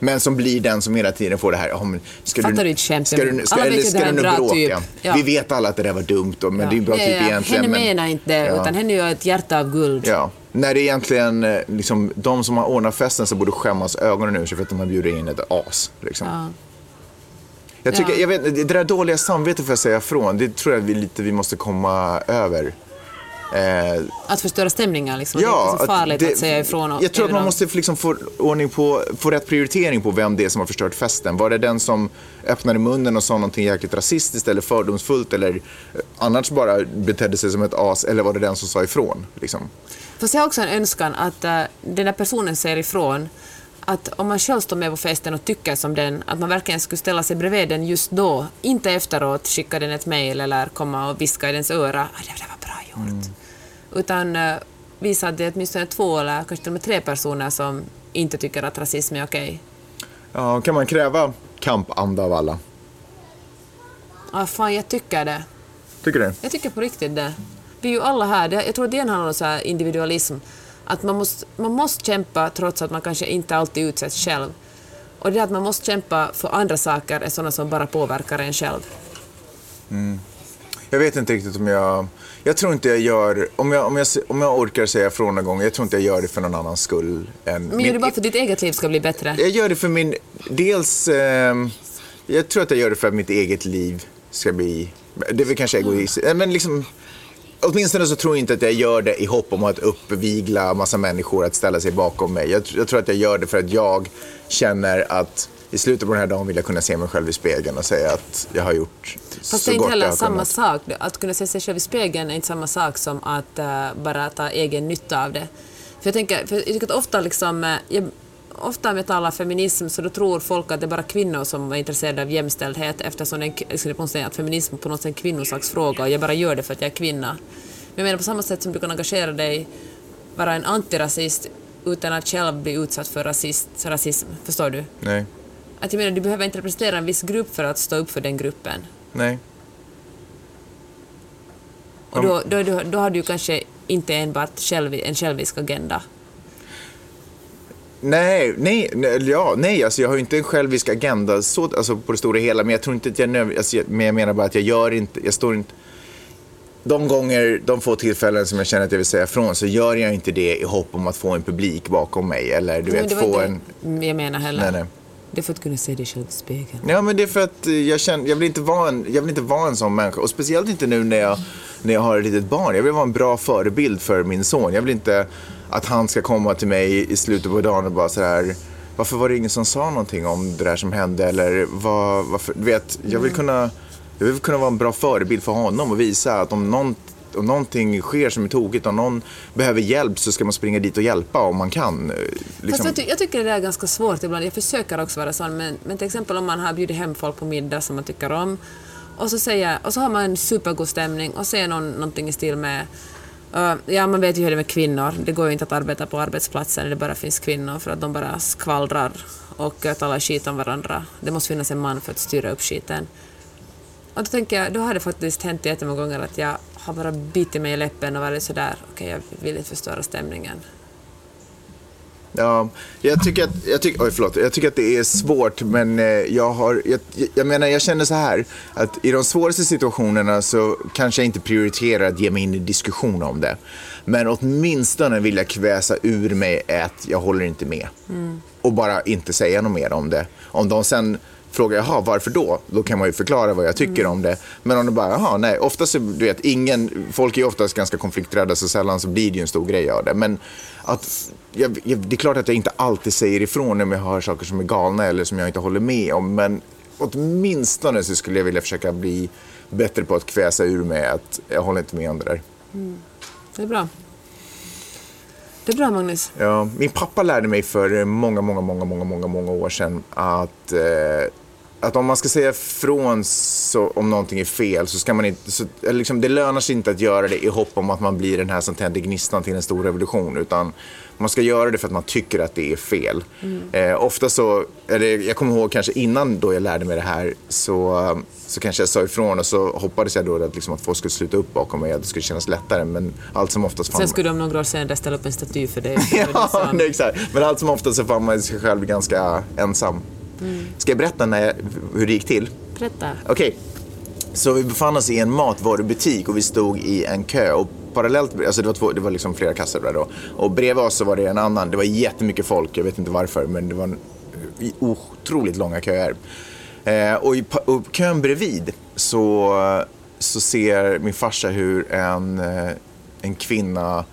Men som blir den som hela tiden får det här, ja, men ska Fattar du, ett skämt? ska du, ska, eller ska du nu bråka? typ. Ja. Vi vet alla att det där var dumt, och, men det är en bra Ja, typ ja, egentligen. Henne men, menar inte, Ja. utan henne är ju ett hjärta av guld. Ja, när det egentligen eh, liksom, de som har ordnat festen som borde skämmas ögonen ur sig för att de har bjudit in ett as. Liksom. Ja. Jag tycker, Ja. jag vet, det där dåliga samvetet för att säga ifrån, det tror jag vi lite vi måste komma över. Eh, Att förstöra stämningar liksom. det är inte så farligt att, säga ifrån. och- Jag tror att man måste liksom få ordning på, få rätt prioritering på vem det är som har förstört festen. Var det den som öppnade munnen och sa någonting jäkligt rasistiskt eller fördomsfullt eller eh, annars bara betedde sig som ett as eller var det den som sa ifrån? Liksom? Fast jag har också en önskan att uh, den där personen säger ifrån att om man själv står med på festen och tycker som den, att man verkligen skulle ställa sig bredvid den just då, inte efteråt skicka den ett mejl eller komma och viska i dens öra "Ah, det där var bra gjort. Utan uh, visa att det är åtminstone två eller kanske till och med tre personer som inte tycker att rasism är okej. Ja, kan man kräva kampanda av alla? Ah, fan, jag tycker det. Tycker du? Jag tycker på riktigt det. Vi är ju alla här, jag tror att det handlar om så individualism. Att man måste, man måste kämpa trots att man kanske inte alltid utsätts själv. Och det att man måste kämpa för andra saker är sådana som bara påverkar en själv. Jag vet inte riktigt om jag... Jag tror inte jag gör... Om jag, om jag, om jag orkar säga ifrån någon gång, jag tror inte jag gör det för någon annans skull. Än Men gör det bara för att ditt eget liv ska bli bättre? Jag gör det för min... Dels... Eh, jag tror att jag gör det för att mitt eget liv ska bli... Det är väl kanske egoistiskt. Men liksom... Åtminstone så tror jag inte att jag gör det i hopp om att uppvigla massa människor att ställa sig bakom mig. Jag, jag tror att jag gör det för att jag känner att i slutet på den här dagen vill jag kunna se mig själv i spegeln och säga att jag har gjort Fast det så är inte gott jag heller har samma kunnat. sak. Att kunna se sig själv i spegeln är inte samma sak som att eh, bara ta egen nytta av det. För jag tänker, för jag tycker att ofta liksom, eh, jag, ofta om jag talar feminism så då tror folk att det är bara kvinnor som är intresserade av jämställdhet eftersom det är en, jag skulle att feminism på något sätt är en kvinnosaksfråga och jag bara gör det för att jag är kvinna. Men jag menar på samma sätt som du kan engagera dig, vara en antirasist utan att själv bli utsatt för rasist, rasism. Förstår du? Nej, Att jag menar, du behöver inte representera en viss grupp för att stå upp för den gruppen. nej. Och då, då, då, då har du kanske inte enbart själv, en självisk agenda. Nej, nej, nej, ja, nej, alltså jag har ju inte en självisk agenda så, alltså på det stora hela, men jag tror inte att jag, alltså, men jag menar bara att jag gör inte, jag står inte, de gånger, de få tillfällen som jag känner att jag vill säga ifrån så gör jag inte det i hopp om att få en publik bakom mig eller du Men vet få en, jag menar heller. nej nej. Det är för att kunna se dig själv i spegeln. Ja, men det är för att eh, jag känner, jag vill inte vara en, jag vill inte vara en sån människa. Och speciellt inte nu när jag, när jag har ett litet barn. Jag vill vara en bra förebild för min son. Jag vill inte att han ska komma till mig i slutet på dagen och bara så här. Varför var det ingen som sa någonting om det där som hände? Eller vad, varför, du vet, jag vill kunna, jag vill kunna vara en bra förebild för honom och visa att om någon om någonting sker som är tokigt, om någon behöver hjälp så ska man springa dit och hjälpa om man kan. Eh, liksom. Fast jag, ty- jag tycker det där är ganska svårt ibland. Jag försöker också vara sån, men, men till exempel om man har bjudit hem folk på middag som man tycker om och så, säger, och så har man en supergod stämning och säger någon, någonting i stil med uh, ja, man vet ju hur det är med kvinnor. Det går ju inte att arbeta på arbetsplatsen när det bara finns kvinnor för att de bara skvallrar och uh, talar skit om varandra. Det måste finnas en man för att styra upp skiten. Och då tänker jag, då har det faktiskt hänt jättemånga gånger att jag har bara bitit mig i läppen och varit sådär, okej jag vill inte förstöra stämningen. Ja, jag tycker att, jag tycker, oj, förlåt, jag tycker att det är svårt men eh, jag har, jag, jag menar jag känner så här att i de svåraste situationerna så kanske jag inte prioriterar att ge mig in i diskussion om det. Men åtminstone vill jag kväsa ur mig att jag håller inte med. Och bara inte säga något mer om det. Om de sen frågar, jaha, varför då? Då kan man ju förklara vad jag tycker om det. Men om de bara, jaha, nej, oftast, du vet, ingen, folk är oftast ganska konflikträdda så sällan så blir det ju en stor grej av det. Men att, jag, jag, det är klart att jag inte alltid säger ifrån om jag hör saker som är galna eller som jag inte håller med om. Men åtminstone så skulle jag vilja försöka bli bättre på att kväsa ur mig att jag håller inte med om det där. Det är bra. Jättebra, Magnus. Ja, min pappa lärde mig för många, många, många, många, många, många år sedan att, eh, att om man ska säga ifrån så, om någonting är fel så ska man inte, så, liksom, det lönar sig inte att göra det i hopp om att man blir den här som tänder gnistan till en stor revolution utan man ska göra det för att man tycker att det är fel. Eh, ofta så, eller jag kommer ihåg kanske innan då jag lärde mig det här så, så kanske jag sa ifrån och så hoppades jag då att, liksom, att folk skulle sluta upp bakom mig, att det skulle kännas lättare men allt som oftast Sen skulle de några år senare ställa upp en staty för dig. (laughs) Ja, nej, exakt. Men allt som oftast så fann man sig själv ganska ensam. Ska jag berätta när jag, hur det gick till? Berätta. Okej, så vi befann oss i en matvarubutik och vi stod i en kö. Och parallellt, alltså det var, två, det var liksom flera kassor där då. Och bredvid oss så var det en annan, det var jättemycket folk, jag vet inte varför, men det var en, otroligt långa köer. Eh, och i och kön bredvid så, så ser min farsa hur en, eh, en kvinna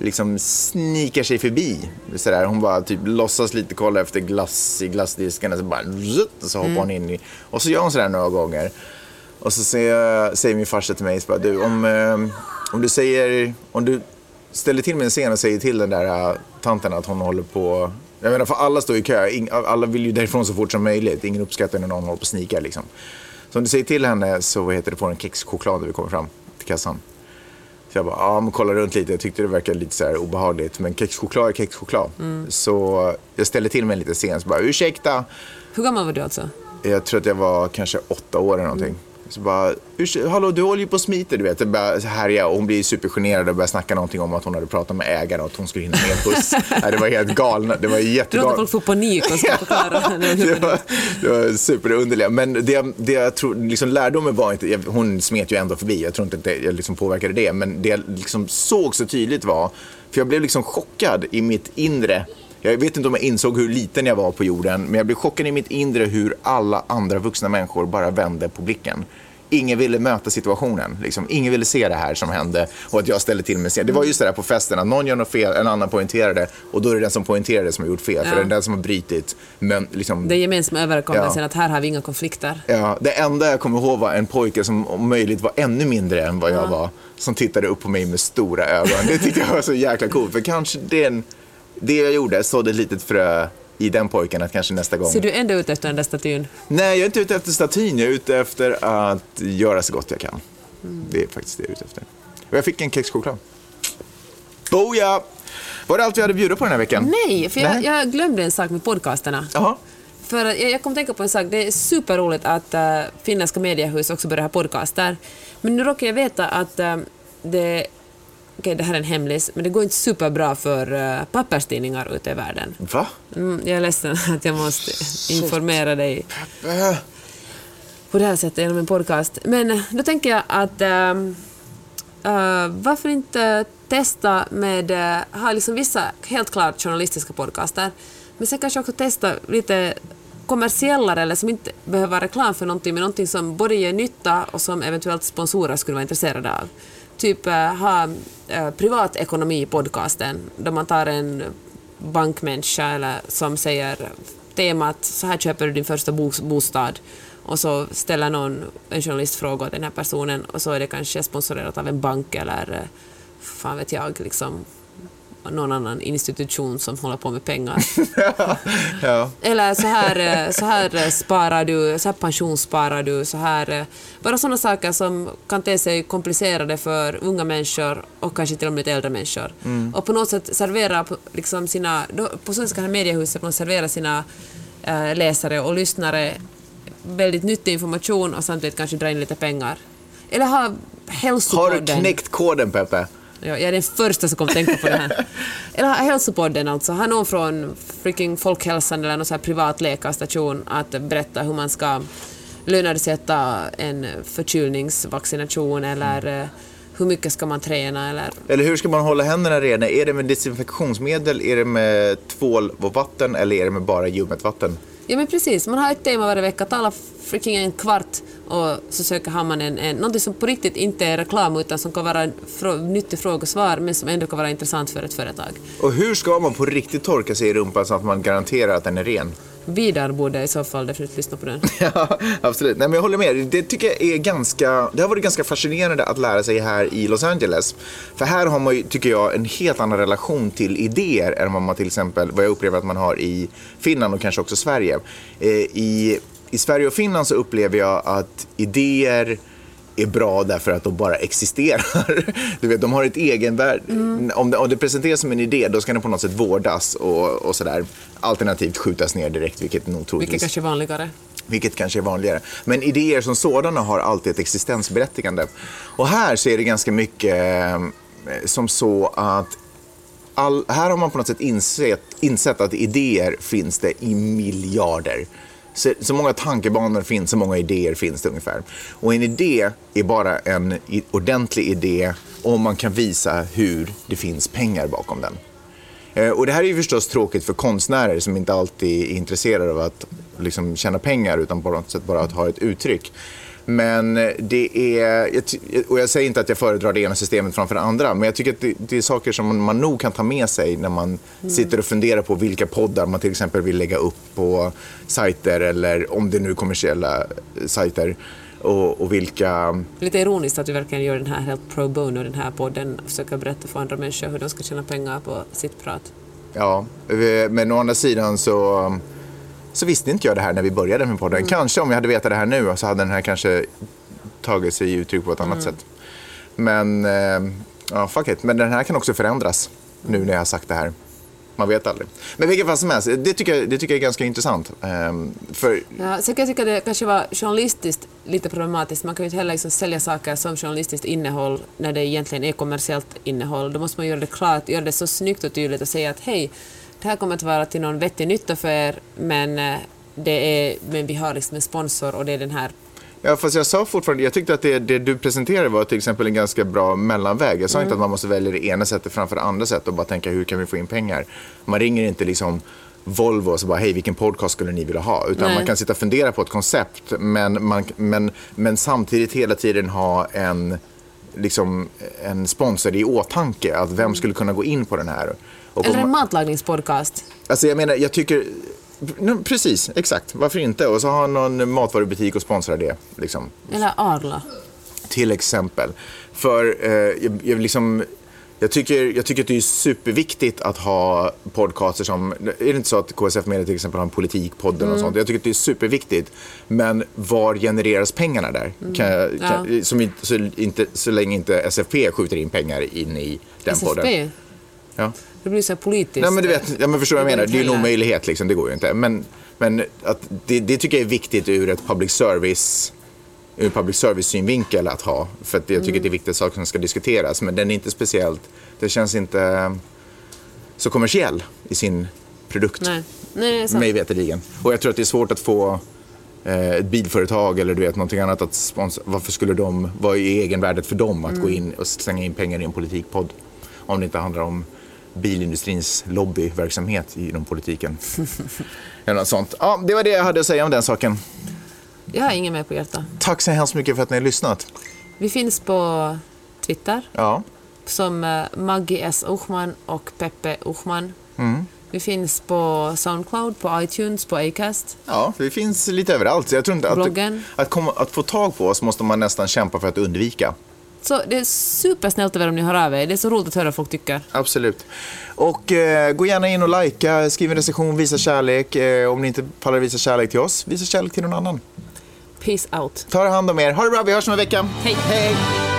liksom snikar sig förbi. Sådär. Hon bara typ låtsas lite kolla efter glass i glassdisken och så bara och så hoppar hon in i... Och så gör hon sådär några gånger. Och så säger, säger min farsa till mig, så bara, du, om, eh, om du säger, om du ställer till med en scen och säger till den där uh, tanten att hon håller på, jag menar för alla står i kö, alla vill ju därifrån så fort som möjligt, ingen uppskattar när någon håller på och snikar liksom. Så om du säger till henne så vad heter det, får en kexchoklad när vi kommer fram till kassan. Så jag bara, ja men kolla runt lite, jag tyckte det verkade lite så här obehagligt, men kexchoklad är kexchoklad. Så jag ställer till med en liten scen, så bara, ursäkta, Hur gammal var du alltså? jag tror att jag var kanske åtta år eller någonting. Så bara, "Ursäkta, hallå du håller ju på och smiter du vet. Det bara, så här är jag. Och hon blir supergenerad och börjar snacka någonting om att hon hade pratat med ägaren och att hon skulle hinna med en buss. (laughs) Nej, det var helt galna, det var Du låter jättegalet. folk få panik och ska (laughs) förklara. (laughs) Det var, det var superunderliga. Men det, det jag tror, liksom lärdomen var inte, jag, hon smet ju ändå förbi, jag tror inte att det, jag liksom påverkade det. Men det jag liksom såg så tydligt var, för jag blev liksom chockad i mitt inre. Jag vet inte om jag insåg hur liten jag var på jorden, men jag blev chockad i mitt inre hur alla andra vuxna människor bara vände på blicken. Ingen ville möta situationen. Liksom. Ingen ville se det här som hände och att jag ställde till med scen. Det var just det där på festen, att någon gör något fel, en annan poängterade och då är det den som poängterade som har gjort fel. För Ja. det är den som har brutit. Men liksom, Det är gemensamma överenskommelsen Ja. att här har vi inga konflikter. Ja, det enda jag kommer ihåg var en pojke som om möjligt var ännu mindre än vad jag var. Som tittade upp på mig med stora ögon. Det tyckte jag var så jäkla coolt. För kanske den, det jag gjorde sådde ett litet frö i den pojken att kanske nästa gång. Ser du ändå ut efter den där statyn? Nej, jag är inte ute efter statyn. Jag är ute efter att göra så gott jag kan. Det är faktiskt det jag är ute efter. Och jag fick en kexchoklad. Boja! Var det allt vi hade att bjuda på den här veckan? Nej, för jag, Nej. jag glömde en sak med podcasterna. Jaha. För jag kom att tänka på en sak, det är superroligt att uh, finländska mediehus också börjar ha podcaster. Men nu råkar jag veta att uh, det, okej det här är en hemlis, men det går inte superbra för uh, papperstidningar ute i världen. Va? Mm, jag är ledsen (laughs) att jag måste informera dig på det här sättet genom en podcast. Men eh, då tänker jag att eh, varför inte testa med, uh, ha liksom vissa helt klart journalistiska podcaster, men sen kanske också testa lite kommersiellare eller som inte behöver vara reklam för någonting, men någonting som både ger nytta och som eventuellt sponsorer skulle vara intresserade av. Typ eh, ha eh, privatekonomi-podcasten, där man tar en bankmänniska eller som säger temat så här köper du din första bostad. Och så ställer någon en journalist frågor åt den här personen och så är det kanske sponsorerat av en bank eller eh, fan vet jag, liksom någon annan institution som håller på med pengar. (laughs) ja. Eller så här, eh, så här eh, sparar du, så här pensionssparar du, så här... eh, Bara sådana saker som kan te sig komplicerade för unga människor och kanske till och med lite äldre människor. Och på något sätt servera liksom sina... På så sätt kan mediehuset servera sina läsare och lyssnare väldigt nyttig information och samtidigt kanske dra in lite pengar. Eller ha Har hälsopodden. du knäckt koden, Peppe? Ja, jag är den första som kommer tänka på det här. (laughs) Eller hälsopodden alltså. Ha någon från freaking Folkhälsan eller någon så här privat läkarstation att berätta hur man ska lönar det sig att ta en förkylningsvaccination eller eh, hur mycket ska man träna eller Eller hur ska man hålla händerna rena? Är det med desinfektionsmedel, är det med tvål och vatten eller är det med bara ljummet vatten? Ja men precis, man har ett tema varje vecka, tala freaking en kvart och så söker har man en, en, någonting som på riktigt inte är reklam utan som kan vara en frå, nyttig fråga och svar men som ändå kan vara intressant för ett företag. Och hur ska man på riktigt torka sig i rumpan så att man garanterar att den är ren? Vidar borde i så fall definitivt lyssna på den. (laughs) Ja, absolut. Nej, men jag håller med. Det tycker jag är ganska, det har varit ganska fascinerande att lära sig här i Los Angeles. För här har man ju, tycker jag, en helt annan relation till idéer än vad man till exempel, vad jag upplever att man har i Finland och kanske också Sverige. Eh, I, I Sverige och Finland så upplever jag att idéer är bra därför att de bara existerar. (laughs) Du vet, de har ett egenvärde. Om, det, om det presenteras som en idé, då ska den på något sätt vårdas och, och sådär. Alternativt skjutas ner direkt, vilket nog troligtvis Vilket kanske är vanligare. vilket kanske är vanligare. Men idéer som sådana har alltid ett existensberättigande. Och här så är det ganska mycket eh, som så att all, här har man på något sätt insett, insett att idéer finns det i miljarder. Så, så många tankebanor finns, så många idéer finns det ungefär. Och en idé är bara en ordentlig idé om man kan visa hur det finns pengar bakom den. Eh, och det här är ju förstås tråkigt för konstnärer som inte alltid är intresserade av att liksom, tjäna pengar utan på något sätt bara att ha ett uttryck. Men det är, och jag säger inte att jag föredrar det ena systemet framför det andra, men jag tycker att det, är saker som man nog kan ta med sig när man mm. sitter och funderar på vilka poddar man till exempel vill lägga upp på sajter eller om det nu är kommersiella sajter. Och, och, vilka... Lite ironiskt att vi verkligen gör den här helt pro bono, den här podden, och försöker berätta för andra människor hur de ska tjäna pengar på sitt prat. Ja, men å andra sidan så så visste inte jag det här när vi började med podden. Mm. Kanske om jag hade vetat det här nu så hade den här kanske tagit sig uttryck på ett annat mm. sätt. Men, eh, ja, fuck it. Men den här kan också förändras nu när jag har sagt det här. Man vet aldrig. Men vilket fall som helst, det tycker jag, det tycker jag är ganska intressant. Um, för... ja, så kan jag tycka det kanske var journalistiskt lite problematiskt. Man kan ju inte heller liksom sälja saker som journalistiskt innehåll när det egentligen är kommersiellt innehåll. Då måste man göra det klart, göra det så snyggt och tydligt och säga att hej, det här kommer att vara till någon vettig nytta för er, men, eh, det är, men vi har liksom en sponsor och det är den här Ja, fast jag sa fortfarande, jag tyckte att det, det, du presenterade var till exempel en ganska bra mellanväg. Jag sa mm. inte att man måste välja det ena sättet framför det andra sättet och bara tänka hur kan vi få in pengar. Man ringer inte liksom Volvo och så bara, hej vilken podcast skulle ni vilja ha? Utan Nej. man kan sitta och fundera på ett koncept men, man, men, men samtidigt hela tiden ha en, liksom, en sponsor i åtanke. Att vem skulle kunna gå in på den här? Och Eller en matlagningspodcast. Alltså jag menar, jag tycker... Precis, exakt. Varför inte? Och så ha någon matvarubutik och sponsra det. Liksom. Eller Arla. Till exempel. För eh, jag, jag, liksom, jag, tycker, jag tycker att det är superviktigt att ha podcaster som... Är det inte så att KSF Media till exempel har en politikpodd mm. och sånt? Jag tycker att det är superviktigt. Men var genereras pengarna där? Mm. Kan, kan, ja. som inte, så, inte, så länge inte SFP skjuter in pengar in i den SFP? podden. Ja. Det blir så politiskt. Nej, men du vet, ja, men förstår vad jag menar? Det är ju en omöjlighet, liksom. det går ju inte. Men, men att det, det tycker jag är viktigt ur ett public service ur public service-synvinkel att ha. För att jag tycker mm. det är viktigt saker som ska diskuteras. Men den är inte speciellt, det känns inte så kommersiell i sin produkt. Nej. Nej, mig veterligen. Och jag tror att det är svårt att få eh, ett bilföretag eller du vet någonting annat att sponsra. Varför skulle de, vad är egenvärdet för dem att mm. gå in och slänga in pengar i en politikpodd? Om det inte handlar om bilindustrins lobbyverksamhet inom politiken. (laughs) Eller något sånt. Ja, det var det jag hade att säga om den saken. Jag har inget mer på hjärtat. Tack så hemskt mycket för att ni har lyssnat. Vi finns på Twitter. Ja. Som uh, Maggie S. Uchman och Peppe Uchman. Mm. Vi finns på Soundcloud, på iTunes, på Acast. Ja, vi finns lite överallt. Jag tror inte att, att, komma, att få tag på oss måste man nästan kämpa för att undvika. Så det är supersnällt av er om ni hör av er. Det är så roligt att höra vad folk tycker. Absolut. Och eh, gå gärna in och likea, skriv en recension, visa kärlek. Eh, om ni inte pallar visa kärlek till oss, visa kärlek till någon annan. Peace out. Ta hand om er. Ha det bra, vi hörs om en vecka. Hej. Hej.